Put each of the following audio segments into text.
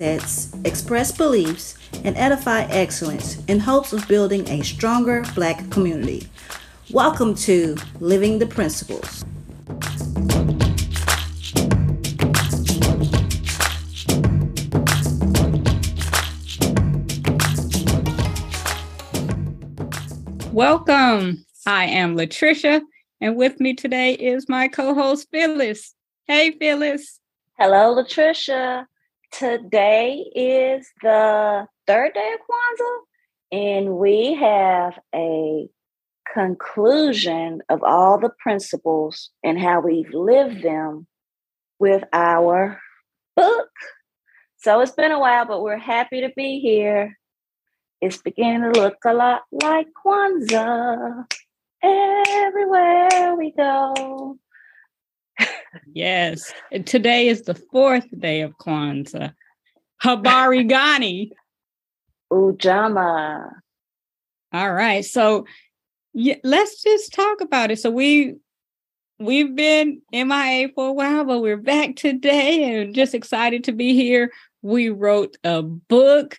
That's express beliefs and edify excellence in hopes of building a stronger Black community. Welcome to Living the Principles. Welcome. I am Latricia, and with me today is my co host, Phyllis. Hey, Phyllis. Hello, Latricia. Today is the third day of Kwanzaa, and we have a conclusion of all the principles and how we've lived them with our book. So it's been a while, but we're happy to be here. It's beginning to look a lot like Kwanzaa everywhere we go. Yes. Today is the fourth day of Kwanzaa. Habari Gani. Ujamaa. All right. So yeah, let's just talk about it. So we we've been MIA for a while, but we're back today and just excited to be here. We wrote a book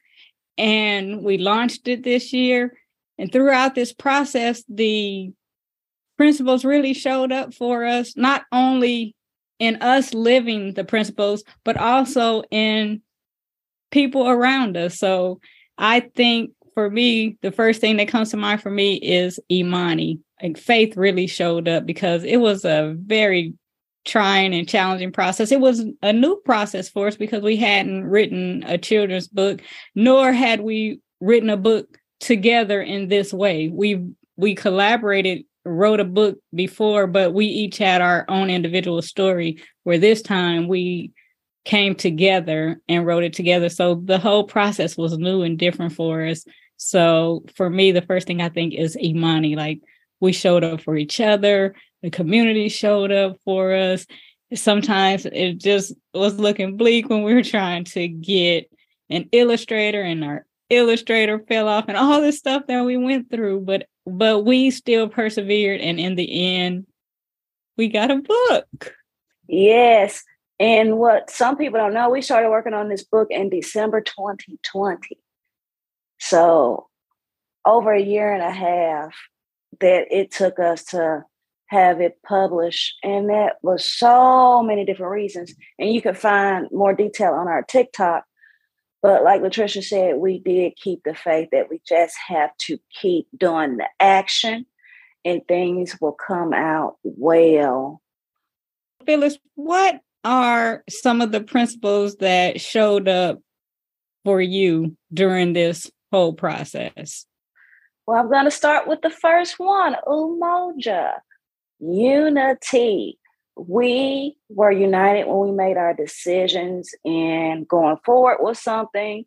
and we launched it this year. And throughout this process, the principles really showed up for us, not only in us living the principles, but also in people around us. So I think for me, the first thing that comes to mind for me is Imani. Like faith really showed up because it was a very trying and challenging process. It was a new process for us because we hadn't written a children's book, nor had we written a book together in this way. We we collaborated wrote a book before, but we each had our own individual story. Where this time we came together and wrote it together. So the whole process was new and different for us. So for me, the first thing I think is Imani. Like we showed up for each other, the community showed up for us. Sometimes it just was looking bleak when we were trying to get an illustrator and our illustrator fell off and all this stuff that we went through. But but we still persevered and in the end we got a book. Yes and what some people don't know we started working on this book in december 2020 so over a year and a half that it took us to have it published and that was so many different reasons. And you can find more detail on our tiktok but like Latricia said, we did keep the faith that we just have to keep doing the action and things will come out well. Phyllis, what are some of the principles that showed up for you during this whole process? Well, I'm going to start with the first one Umoja, unity we were united when we made our decisions and going forward with something,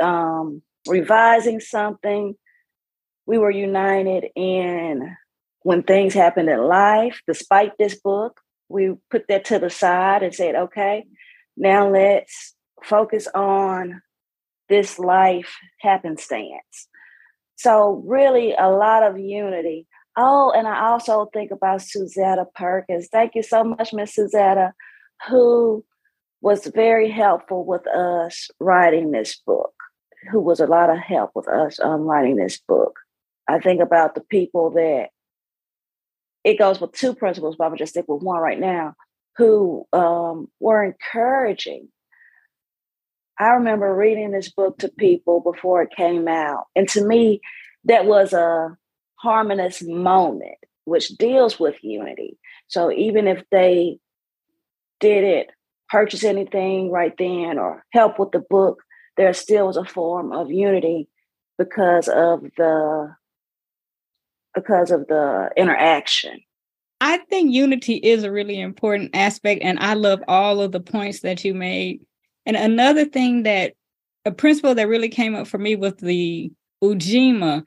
um, revising something. We were united in when things happened in life, despite this book, we put that to the side and said, okay, now let's focus on this life happenstance. So, really, a lot of unity. Oh, and I also think about Suzetta Perkins. Thank you so much, Miss Suzetta, who was very helpful with us writing this book, who was a lot of help with us um, writing this book. I think about the people that it goes with two principles, but I'm just stick with one right now, who um, were encouraging. I remember reading this book to people before it came out. And to me, that was a harmonious moment, which deals with unity. So even if they didn't purchase anything right then or help with the book, there still was a form of unity because of the because of the interaction. I think unity is a really important aspect, and I love all of the points that you made. And another thing that a principle that really came up for me was the Ujima.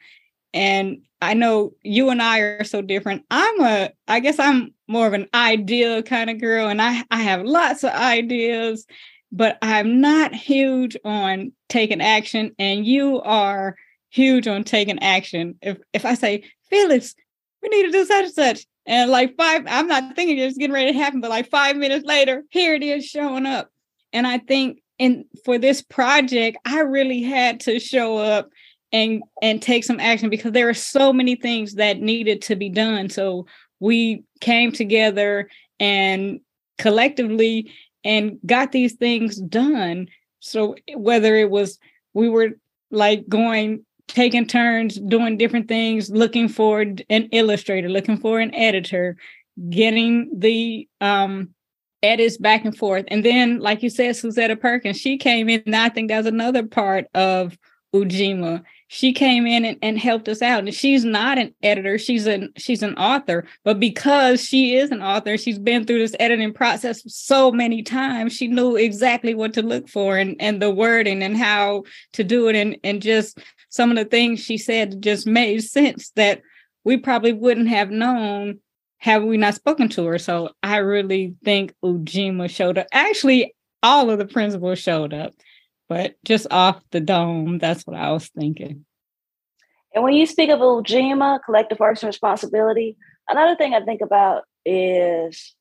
And I know you and I are so different. I'm a, I guess I'm more of an idea kind of girl, and I, I have lots of ideas, but I'm not huge on taking action. And you are huge on taking action. If if I say, Phyllis, we need to do such and such, and like five, I'm not thinking it's getting ready to happen, but like five minutes later, here it is showing up. And I think and for this project, I really had to show up and and take some action because there are so many things that needed to be done. So we came together and collectively and got these things done. So whether it was we were like going taking turns doing different things, looking for an illustrator, looking for an editor, getting the um edits back and forth. And then, like you said, Suzetta Perkins, she came in, and I think that's another part of Ujima. She came in and, and helped us out. And she's not an editor, she's an she's an author. But because she is an author, she's been through this editing process so many times, she knew exactly what to look for and, and the wording and how to do it. And, and just some of the things she said just made sense that we probably wouldn't have known have we not spoken to her. So I really think Ujima showed up. Actually, all of the principles showed up, but just off the dome, that's what I was thinking. And when you speak of Ujima, collective and responsibility, another thing I think about is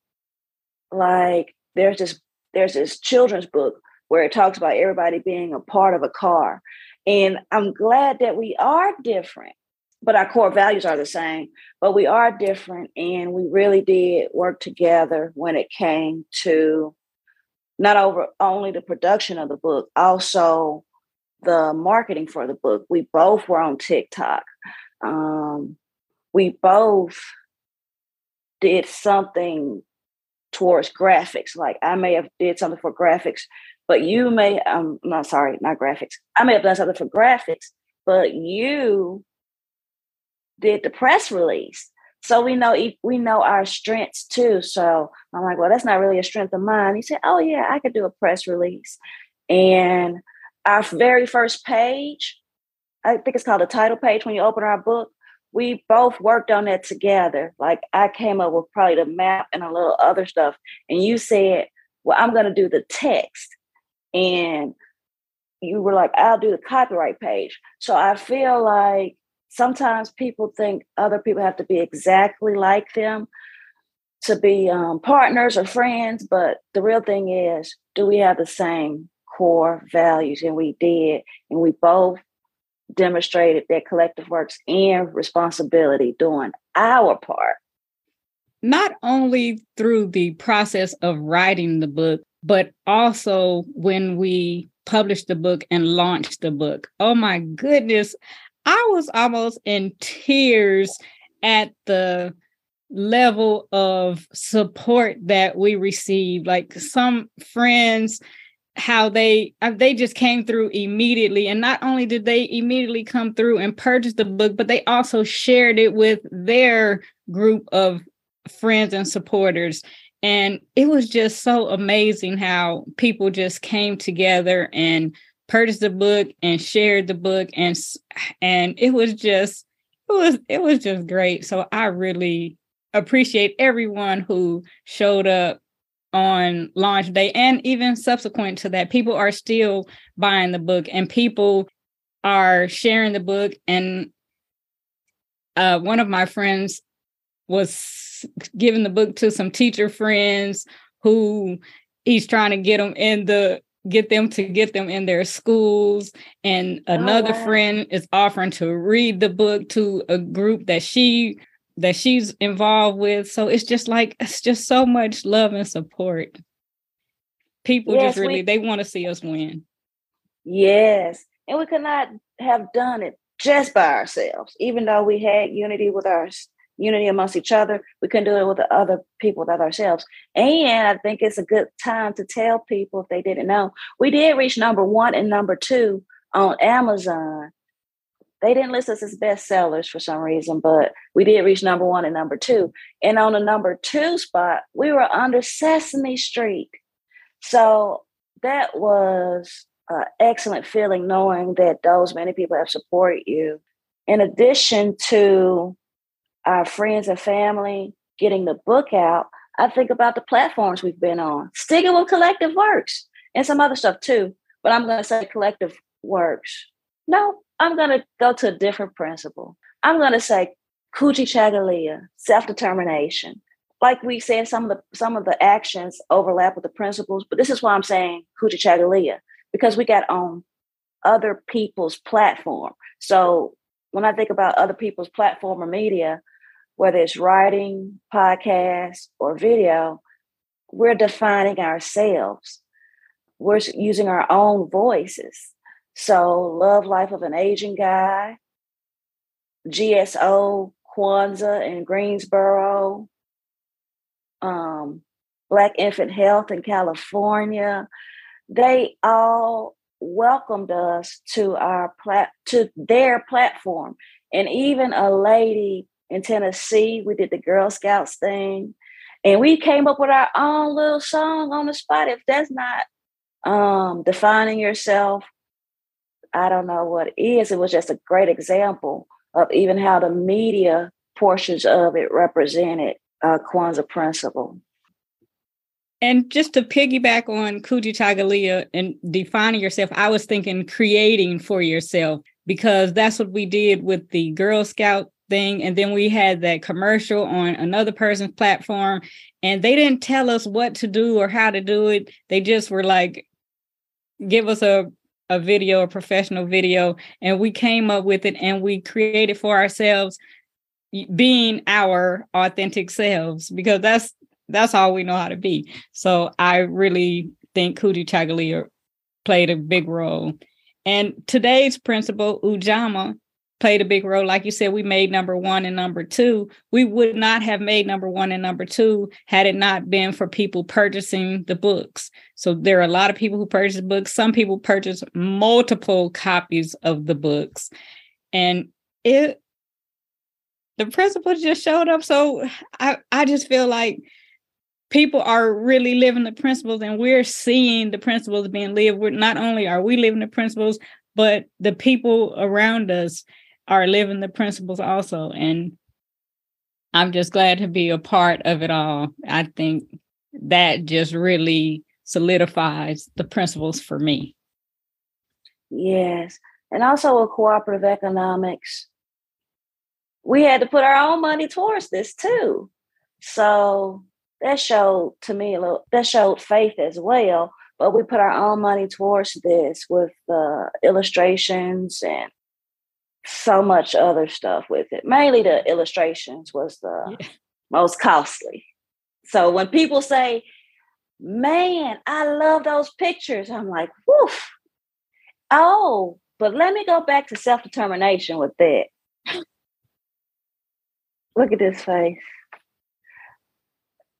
like there's this there's this children's book where it talks about everybody being a part of a car. And I'm glad that we are different but our core values are the same but we are different and we really did work together when it came to not over only the production of the book also the marketing for the book. We both were on tiktok. Um, we both did something towards graphics. Like i may have did something for graphics but you may um not sorry not graphics. I may have done something for graphics but you did the press release. So we know we know our strengths too. So I'm like, well, that's not really a strength of mine. He said, oh yeah, I could do a press release. And our very first page, I think it's called the title page when you open our book. We both worked on that together. Like I came up with probably the map and a little other stuff. And you said, well, I'm going to do the text. And you were like, I'll do the copyright page. So I feel like sometimes people think other people have to be exactly like them to be um, partners or friends, but the real thing is, do we have the same core values? And we did, and we both demonstrated that collective works and responsibility doing our part. Not only through the process of writing the book, but also when we published the book and launched the book. Oh my goodness. I was almost in tears at the level of support that we received. Like some friends, how they uh, they just came through immediately and not only did they immediately come through and purchase the book but they also shared it with their group of friends and supporters and it was just so amazing how people just came together and purchased the book and shared the book and and it was just it was it was just great. So i really appreciate everyone who showed up on launch day and even subsequent to that. People are still buying the book and people are sharing the book. And uh, one of my friends was giving the book to some teacher friends who he's trying to get them in the get them to get them in their schools. And another oh, wow. friend is offering to read the book to a group that she that she's involved with. So it's just like it's just so much love and support. People yes, just really we, they want to see us win. Yes and we could not have done it just by ourselves even though we had unity with our unity amongst each other. We couldn't do it with the other people with ourselves. And I think it's a good time to tell people if they didn't know. We did reach number one and number two on Amazon. They didn't list us as bestsellers for some reason, but we did reach number one and number two. And on the number two spot, we were under Sesame Street. So that was an excellent feeling knowing that those many people have supported you. In addition to our friends and family, getting the book out, I think about the platforms we've been on, sticking with collective works and some other stuff too. But I'm going to say collective works. No, I'm going to go to a different principle. I'm going to say Kujichagulia, self determination. like we said, some of the some of the actions overlap with the principles, but this is why I'm saying Kujichagulia, because we got on other people's platform. So when I think about other people's platform or media, whether it's writing, podcast, or video, we're defining ourselves. We're using our own voices. So, Love Life of an Aging Guy, GSO, Kwanzaa in Greensboro, um, Black Infant Health in California, they all welcomed us to our plat to their platform. And even a lady in Tennessee, we did the Girl Scouts thing, and we came up with our own little song on the spot. If that's not um, defining yourself, I don't know what is. It was just a great example of even how the media portions of it represented uh, Kwanzaa principle. And just to piggyback on Kujichagulia and defining yourself, I was thinking creating for yourself because that's what we did with the Girl Scout thing. And then we had that commercial on another person's platform, and they didn't tell us what to do or how to do it. They just were like, give us a a video, a professional video, and we came up with it and we created for ourselves being our authentic selves because that's that's all we know how to be. So I really think Kujichagulia played a big role. And today's principle, Ujamaa, played a big role. Like you said, we made number one and number two. We would not have made number one and number two had it not been for people purchasing the books. So there are a lot of people who purchase books. Some people purchase multiple copies of the books. And it the principle just showed up. So I, I just feel like people are really living the principles and we're seeing the principles being lived. We're not only are we living the principles, but the people around us are living the principles also. And I'm just glad to be a part of it all. I think that just really solidifies the principles for me. Yes. And also with cooperative economics, we had to put our own money towards this too. So that showed to me a little that showed faith as well. But we put our own money towards this with the illustrations and so much other stuff with it. Mainly the mm-hmm. illustrations was the yeah. most costly. So when people say, Man, I love those pictures, I'm like, woof. Oh, but let me go back to self-determination with that. Look at this face.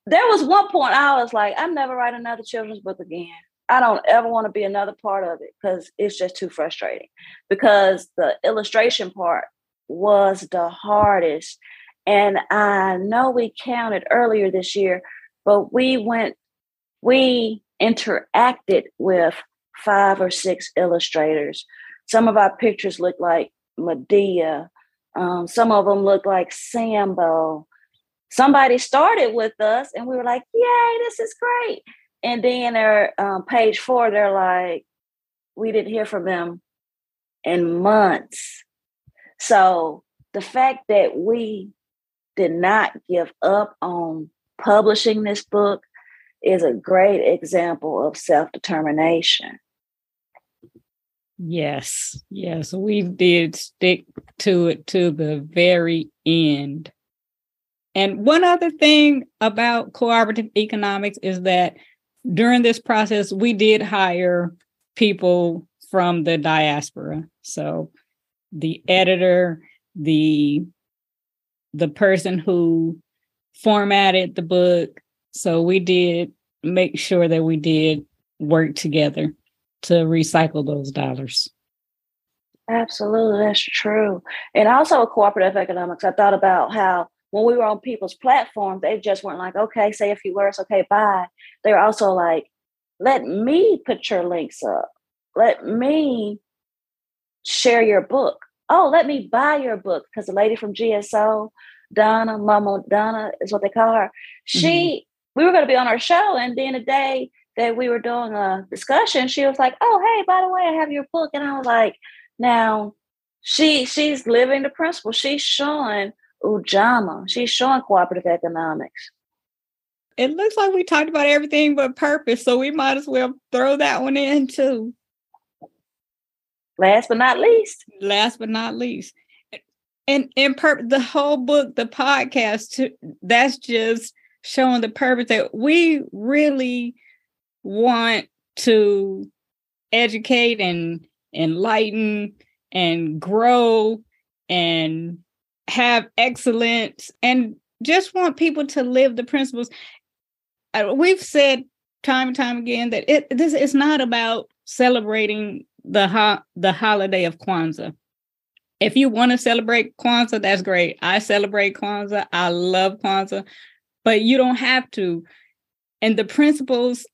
There was one point I was like, I'm never writing another children's book again. I don't ever want to be another part of it because it's just too frustrating. Because the illustration part was the hardest. And I know we counted earlier this year, but we went, we interacted with five or six illustrators. Some of our pictures look like Madea, um, some of them look like Sambo. Somebody started with us and we were like, yay, this is great. And then they're um, page four, they're like, we didn't hear from them in months. So the fact that we did not give up on publishing this book is a great example of self determination. Yes, yes, we did stick to it to the very end. And one other thing about cooperative economics is that during this process, we did hire people from the diaspora. So the editor, the the person who formatted the book. So we did make sure that we did work together to recycle those dollars. Absolutely, that's true. And also cooperative economics, I thought about how when we were on people's platforms, they just weren't like, okay, say a few words, okay, bye. They were also like, let me put your links up. Let me share your book. Oh, let me buy your book. Because the lady from GSO, Donna, Mama Donna is what they call her. She, mm-hmm. we were going to be on our show. And then a day that we were doing a discussion, she was like, "Oh, hey, by the way, I have your book," and I was like, "Now, she she's living the principle. She's showing Ujamaa. She's showing cooperative economics. It looks like we talked about everything but purpose, so we might as well throw that one in too. Last but not least. Last but not least. And and per- the whole book, the podcast, that's just showing the purpose that we really want to educate and enlighten and grow and have excellence and just want people to live the principles. We've said time and time again that it this is not about celebrating the ho- the holiday of Kwanzaa. If you want to celebrate Kwanzaa, that's great. I celebrate Kwanzaa. I love Kwanzaa, but you don't have to. And the principles,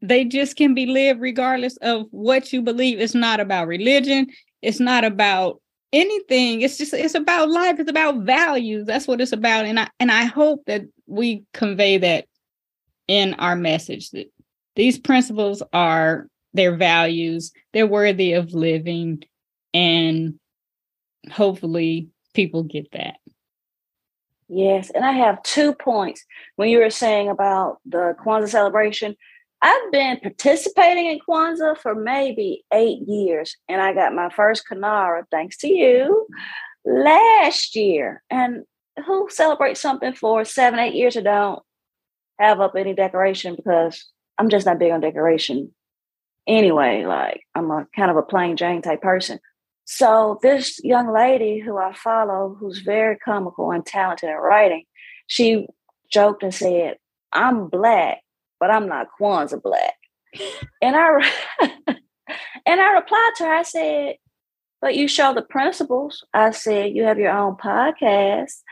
they just can be lived regardless of what you believe. It's not about religion. It's not about anything. It's just it's about life. It's about values. That's what it's about. And I and I hope that we convey that in our message that these principles are their values, they're worthy of living, and hopefully people get that. Yes, and I have two points. When you were saying about the Kwanzaa celebration, I've been participating in Kwanzaa for maybe eight years, and I got my first Kinara, thanks to you, last year. And who celebrates something for seven, eight years and don't have up any decoration because I'm just not big on decoration anyway. Like I'm a kind of a plain Jane type person. So this young lady who I follow, who's very comical and talented at writing, she joked and said, "I'm black, but I'm not Kwanzaa black." And I and I replied to her. I said, "But you show the principles." I said, "You have your own podcast,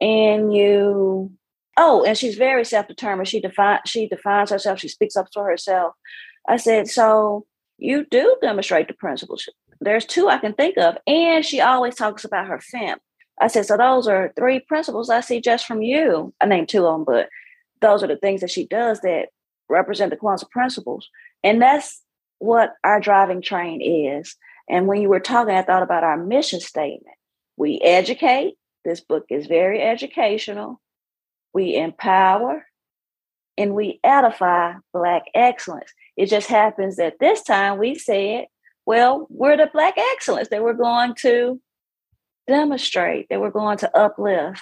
and you." Oh, and she's very self-determined. She defines she defines herself. She speaks up for herself. I said, "So you do demonstrate the principles." There's two I can think of. And she always talks about her family. I said, so those are three principles I see just from you. I named two of them, but those are the things that she does that represent the Kwanzaa principles. And that's what our driving train is. And when you were talking, I thought about our mission statement. We educate. This book is very educational. We empower and we edify Black excellence. It just happens that this time we said well, we're the Black excellence that we're going to demonstrate, that we're going to uplift.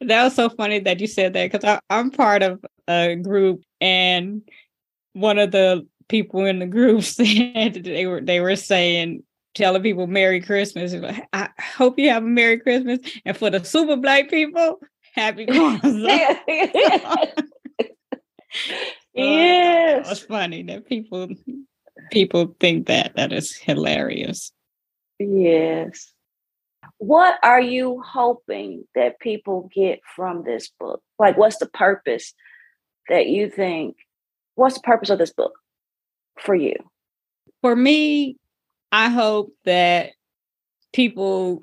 That was so funny that you said that because I'm part of a group, and one of the people in the group said they were they were saying telling people Merry Christmas. I hope you have a Merry Christmas, and for the super black people, Happy Kwanzaa. yeah, uh, it funny that people people think that. That is hilarious. Yes. What are you hoping that people get from this book? Like, what's the purpose that you think? What's the purpose of this book for you? For me, I hope that people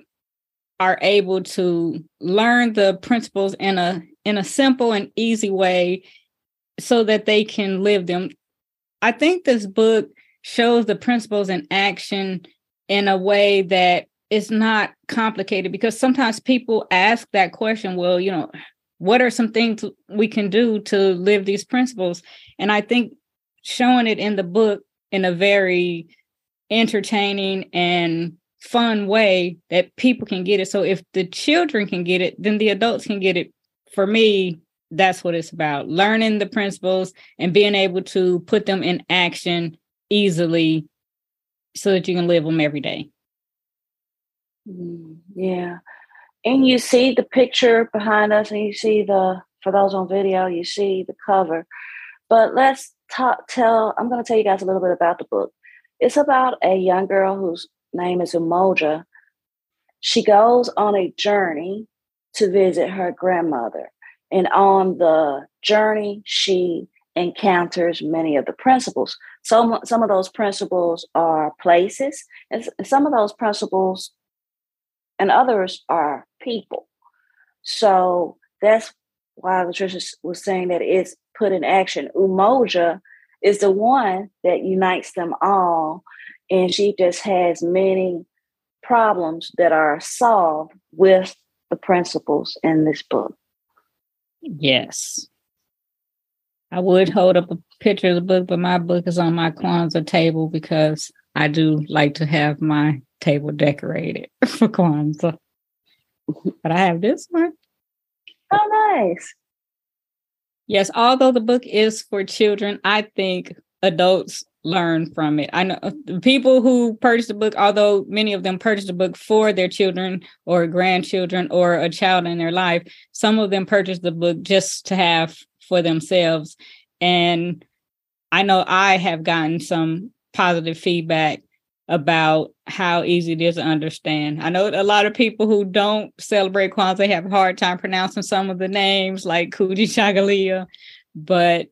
are able to learn the principles in a in a simple and easy way so that they can live them. I think this book shows the principles in action in a way that is not complicated because sometimes people ask that question well you know what are some things we can do to live these principles and i think showing it in the book in a very entertaining and fun way that people can get it so if the children can get it then the adults can get it for me that's what it's about learning the principles and being able to put them in action easily so that you can live them every day. Mm, yeah. And you see the picture behind us, and you see the, for those on video, you see the cover. But let's talk, tell, I'm going to tell you guys a little bit about the book. It's about a young girl whose name is Umoja. She goes on a journey to visit her grandmother. And on the journey, she encounters many of the principles. Some, some of those principles are places, and some of those principles and others are people. So that's why Latricia was saying that it's put in action. Umoja is the one that unites them all, and she just has many problems that are solved with the principles in this book. Yes. I would hold up a picture of the book, but my book is on my Kwanzaa table because I do like to have my table decorated for Kwanzaa. But I have this one. Oh, nice. Yes, although the book is for children, I think adults learn from it. I know uh, the people who purchased the book, although many of them purchased the book for their children or grandchildren or a child in their life, some of them purchased the book just to have for themselves. And I know I have gotten some positive feedback about how easy it is to understand. I know a lot of people who don't celebrate Kwanzaa have a hard time pronouncing some of the names like Kujichagulia, but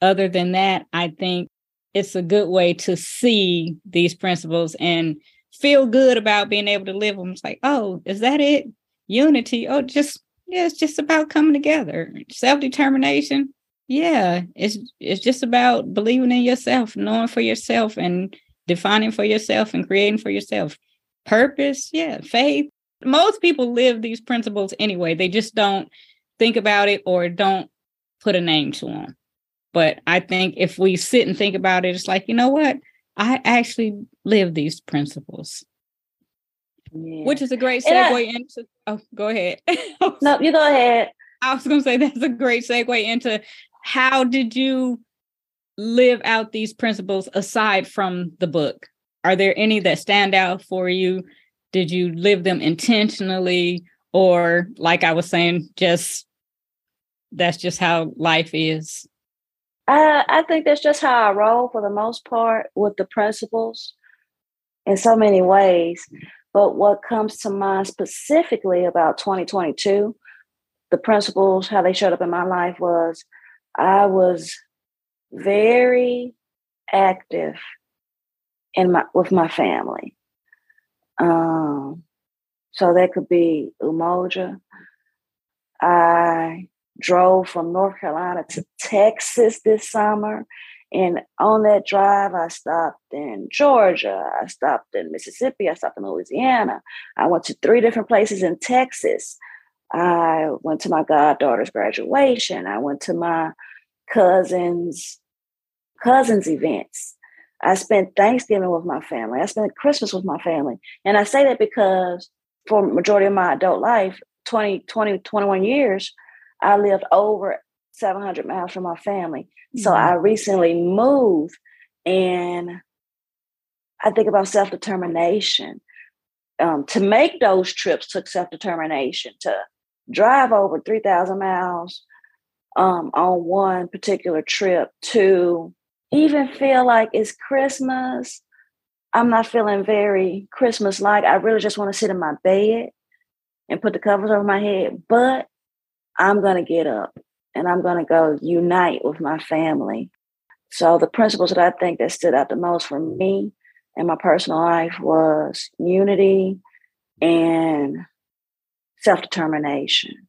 other than that, I think it's a good way to see these principles and feel good about being able to live them. It's like, oh, is that it? Unity. Oh, just yeah, it's just about coming together. Self-determination. Yeah, it's it's just about believing in yourself, knowing for yourself and defining for yourself and creating for yourself. Purpose, yeah, faith. Most people live these principles anyway. They just don't think about it or don't put a name to them. But I think if we sit and think about it, it's like, you know what? I actually live these principles. Yeah. Which is a great segue I, into oh go ahead. no, you go ahead. I was gonna say that's a great segue into how did you live out these principles aside from the book? Are there any that stand out for you? Did you live them intentionally? Or like I was saying, just that's just how life is? I, I think that's just how I roll for the most part with the principles in so many ways. But what comes to mind specifically about 2022, the principles, how they showed up in my life was I was very active in my with my family. Um, so that could be Umoja. I drove from North Carolina to Texas this summer. And on that drive, I stopped in Georgia, I stopped in Mississippi, I stopped in Louisiana. I went to three different places in Texas. I went to my goddaughter's graduation. I went to my cousin's cousins' events. I spent Thanksgiving with my family. I spent Christmas with my family. And I say that because for majority of my adult life, 20, 20, 21 years, I lived over 700 miles from my family. Mm-hmm. So I recently moved and I think about self determination. Um, to make those trips took self determination, to drive over 3,000 miles um, on one particular trip, to even feel like it's Christmas. I'm not feeling very Christmas like. I really just want to sit in my bed and put the covers over my head. But I'm going to get up and I'm going to go unite with my family. So the principles that I think that stood out the most for me in my personal life was unity and self-determination.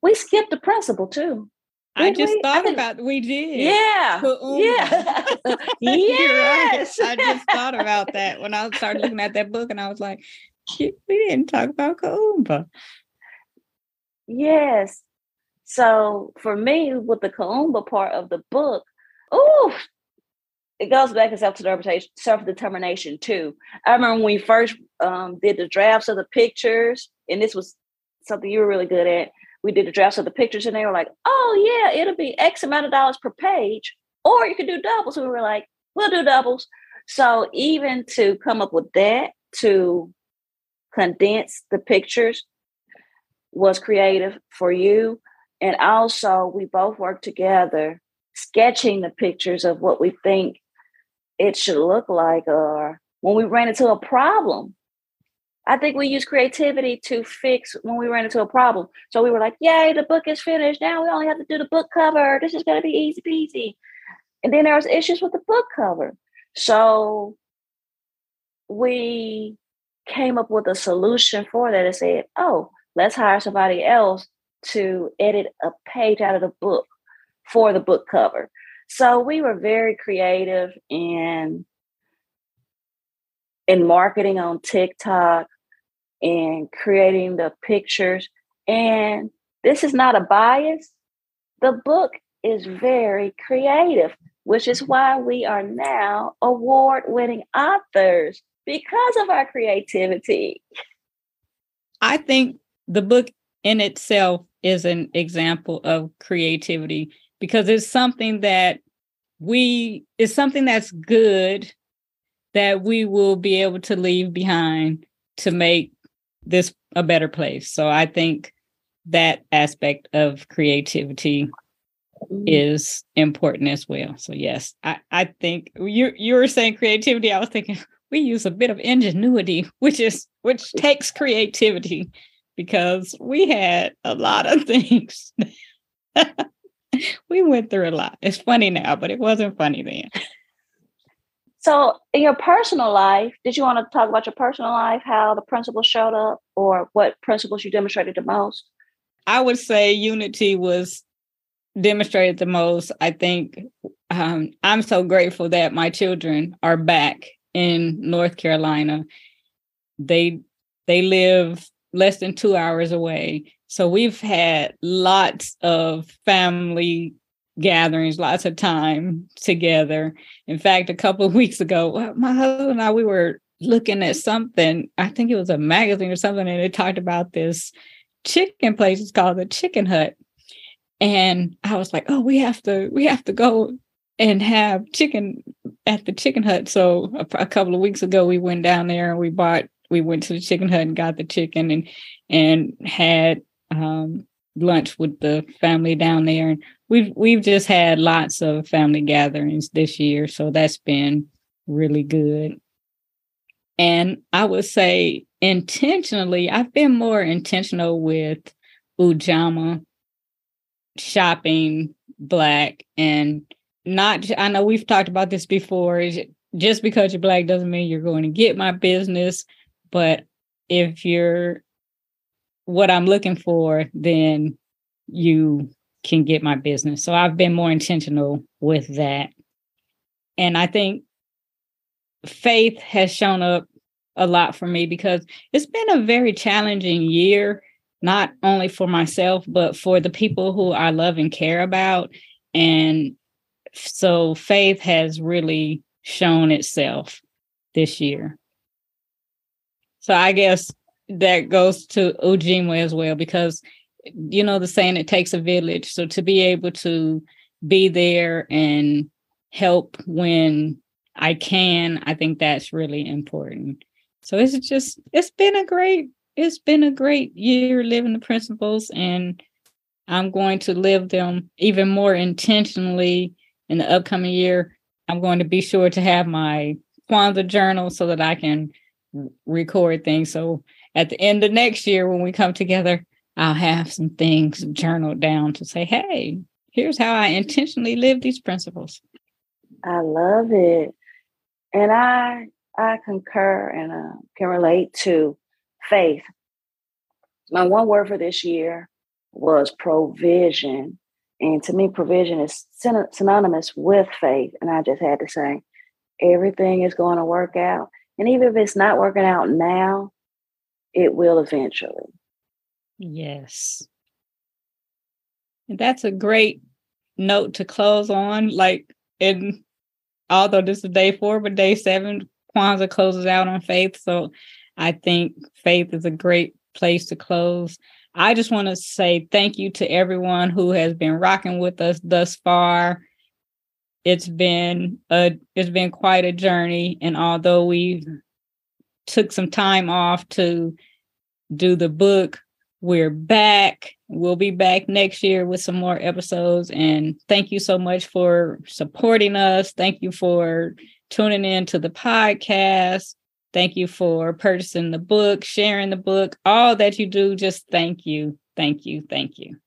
We skipped the principle too. I just we? thought I about we did. Yeah. Oh yeah. yes. Right. I just thought about that when I started looking at that book and I was like, we didn't talk about Kuumba. Yes. So for me, with the Kuumba part of the book, oh, it goes back to self-determination, self-determination too. I remember when we first um, did the drafts of the pictures, and this was something you were really good at. We did the drafts of the pictures, and they were like, "Oh yeah, it'll be X amount of dollars per page, or you can do doubles." And we were like, "We'll do doubles." So even to come up with that to condense the pictures was creative for you. And also, we both worked together sketching the pictures of what we think it should look like, or when we ran into a problem. I think we use creativity to fix when we ran into a problem. So we were like, yay, the book is finished. Now we only have to do the book cover. This is going to be easy peasy. And then there was issues with the book cover. So we came up with a solution for that and said, oh, let's hire somebody else to edit a page out of the book for the book cover. So we were very creative in in marketing on TikTok and creating the pictures. And this is not a bias. The book is very creative, which is why we are now award winning authors because of our creativity. I think the book in itself is an example of creativity because it's something that we it's something that's good that we will be able to leave behind to make this a better place. So I think that aspect of creativity mm-hmm. is important as well. So yes, I, I think you you were saying creativity. I was thinking we use a bit of ingenuity, which is which takes creativity because we had a lot of things. we went through a lot. It's funny now, but it wasn't funny then. So, in your personal life, did you want to talk about your personal life, how the principles showed up, or what principles you demonstrated the most? I would say unity was demonstrated the most. I think um, I'm so grateful that my children are back in North Carolina. They they live less than two hours away, so we've had lots of family gatherings, lots of time together. In fact, a couple of weeks ago, uh, my husband and I we were looking at something. I think it was a magazine or something, and it talked about this chicken place. It's called the Chicken Hut, and I was like, "Oh, we have to, we have to go and have chicken at the Chicken Hut." So a, a couple of weeks ago, we went down there and we bought. We went to the Chicken Hut and got the chicken and and had um, lunch with the family down there. And we've we've just had lots of family gatherings this year, so that's been really good. And I would say intentionally, I've been more intentional with Ujamaa shopping black and not I know we've talked about this before. Just because you're black doesn't mean you're going to get my business, but if you're what I'm looking for, then you can get my business. So I've been more intentional with that. And I think faith has shown up a lot for me because it's been a very challenging year, not only for myself, but for the people who I love and care about. And so faith has really shown itself this year. So I guess that goes to Ujamaa as well, because you know the saying it takes a village. So to be able to be there and help when I can, I think that's really important. So it's just it's been a great it's been a great year living the principles and I'm going to live them even more intentionally in the upcoming year. I'm going to be sure to have my Kwanzaa journal so that I can record things. So at the end of next year, when we come together, I'll have some things journaled down to say, hey, here's how I intentionally live these principles. I love it. And I I concur and uh, can relate to faith. My one word for this year was provision. And to me, provision is synonymous with faith. And I just had to say, everything is going to work out. And even if it's not working out now, it will eventually. Yes. And that's a great note to close on. Like, in although this is day four, but day seven, Kwanzaa closes out on faith. So I think faith is a great place to close. I just want to say thank you to everyone who has been rocking with us thus far. It's been a it's been quite a journey and although we took some time off to do the book, we're back. We'll be back next year with some more episodes and thank you so much for supporting us. Thank you for tuning in to the podcast. Thank you for purchasing the book, sharing the book, all that you do. Just thank you, thank you, thank you.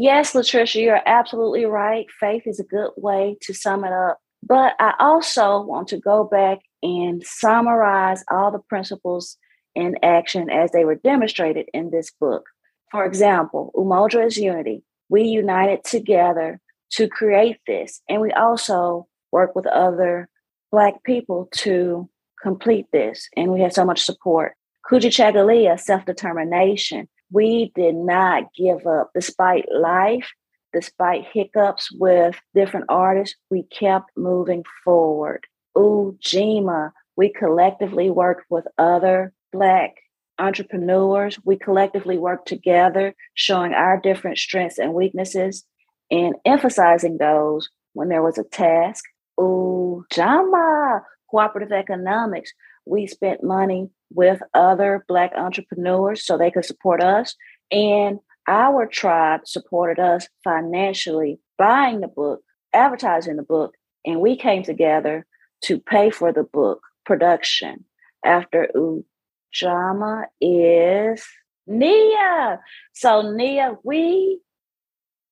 Yes, Latricia, you're absolutely right. Faith is a good way to sum it up. But I also want to go back and summarize all the principles in action as they were demonstrated in this book. For example, Umoja is unity. We united together to create this. And we also work with other Black people to complete this. And we had so much support. Kujichagulia, self determination. We did not give up despite life despite hiccups with different artists, we kept moving forward. Ujima, we collectively worked with other Black entrepreneurs. We collectively worked together, showing our different strengths and weaknesses and emphasizing those when there was a task. Ujamaa, cooperative economics. We spent money with other Black entrepreneurs so they could support us. And our tribe supported us financially, buying the book, advertising the book, and we came together to pay for the book production. After Ujamaa is Nia. So, Nia, we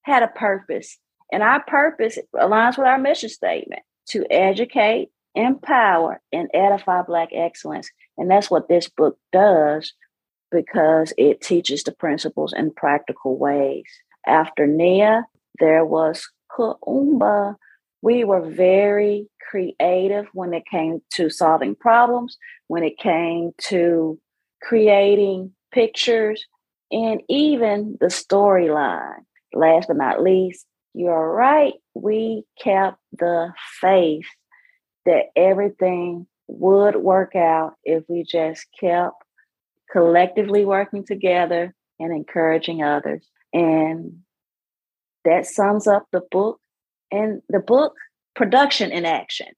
had a purpose, and our purpose aligns with our mission statement to educate, empower, and edify Black excellence. And that's what this book does because it teaches the principles in practical ways. After Nia, there was Kuumba. We were very creative when it came to solving problems, when it came to creating pictures, and even the storyline. Last but not least, you're right, we kept the faith that everything would work out if we just kept collectively working together and encouraging others. And that sums up the book and the book production in action.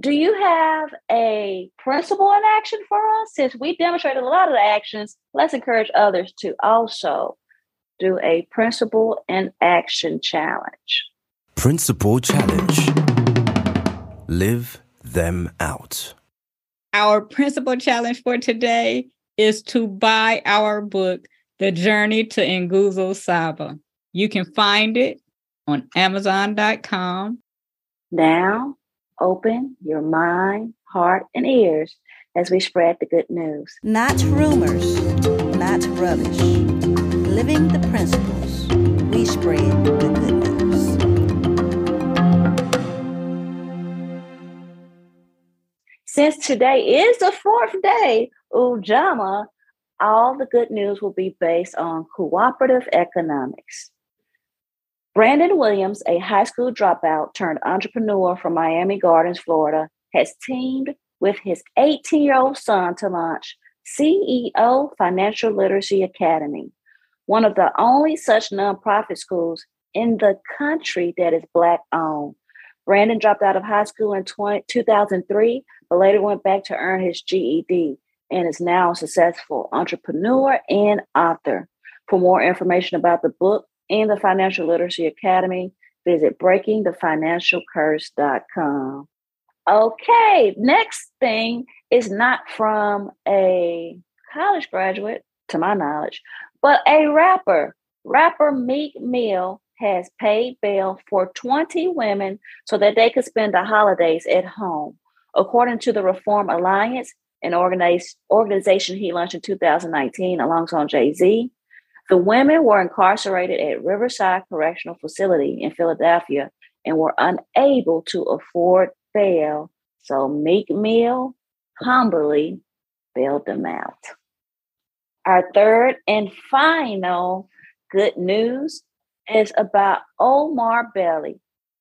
Do you have a principle in action for us? Since we demonstrated a lot of the actions, let's encourage others to also do a principle in action challenge. Principle challenge. Live them out. Our principle challenge for today is to buy our book, The Journey to Nguzo Saba. You can find it on Amazon.com. Now, open your mind, heart, and ears as we spread the good news. Not rumors, not rubbish. Living the principles, we spread the good Since today is the fourth day, Ujamaa, all the good news will be based on cooperative economics. Brandon Williams, a high school dropout turned entrepreneur from Miami Gardens, Florida, has teamed with his 18 year old son to launch CEO Financial Literacy Academy, one of the only such nonprofit schools in the country that is Black owned. Brandon dropped out of high school in 20, 2003, but later went back to earn his GED and is now a successful entrepreneur and author. For more information about the book and the Financial Literacy Academy, visit breakingthefinancialcurse.com. Okay, next thing is not from a college graduate, to my knowledge, but a rapper. Rapper Meek Mill has paid bail for 20 women so that they could spend the holidays at home. According to the Reform Alliance, an organization he launched in 2019 alongside Jay Z, the women were incarcerated at Riverside Correctional Facility in Philadelphia and were unable to afford bail. So Meek Mill humbly bailed them out. Our third and final good news is about Omar Bailey.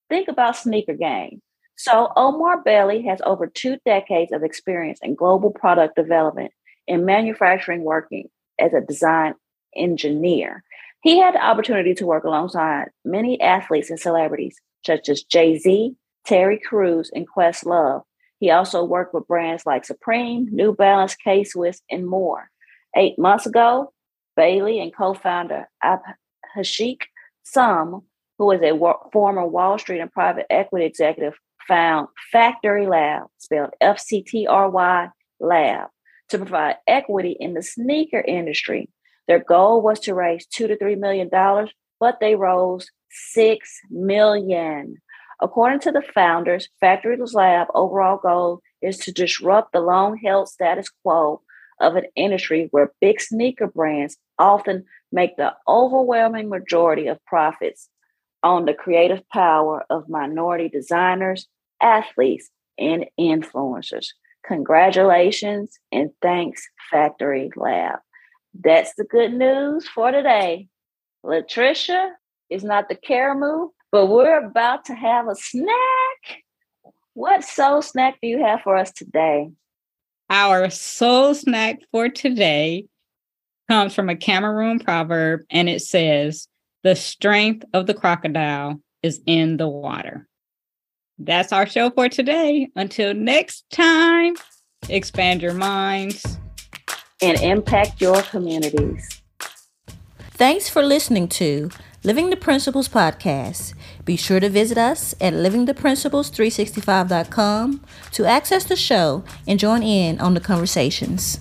Think about sneaker game. So Omar Bailey has over two decades of experience in global product development and manufacturing working as a design engineer. He had the opportunity to work alongside many athletes and celebrities such as Jay-Z, Terry Crews, and Questlove. He also worked with brands like Supreme, New Balance, K-Swiss, and more. Eight months ago, Bailey and co-founder Abhishek Som, who is a former Wall Street and private equity executive, found Factory Lab, spelled F C T R Y Lab, to provide equity in the sneaker industry. Their goal was to raise two to three million dollars, but they rose six million. According to the founders, Factory Lab overall goal is to disrupt the long held status quo of an industry where big sneaker brands often make the overwhelming majority of profits on the creative power of minority designers, athletes, and influencers. Congratulations and thanks, Factory Lab. That's the good news for today. Latricia, is not the Karamu, but we're about to have a snack. What soul snack do you have for us today? Our soul snack for today comes from a Cameroon proverb and it says, The strength of the crocodile is in the water. That's our show for today. Until next time, expand your minds and impact your communities. Thanks for listening to Living the Principles podcast. Be sure to visit us at livingtheprinciples365.com to access the show and join in on the conversations.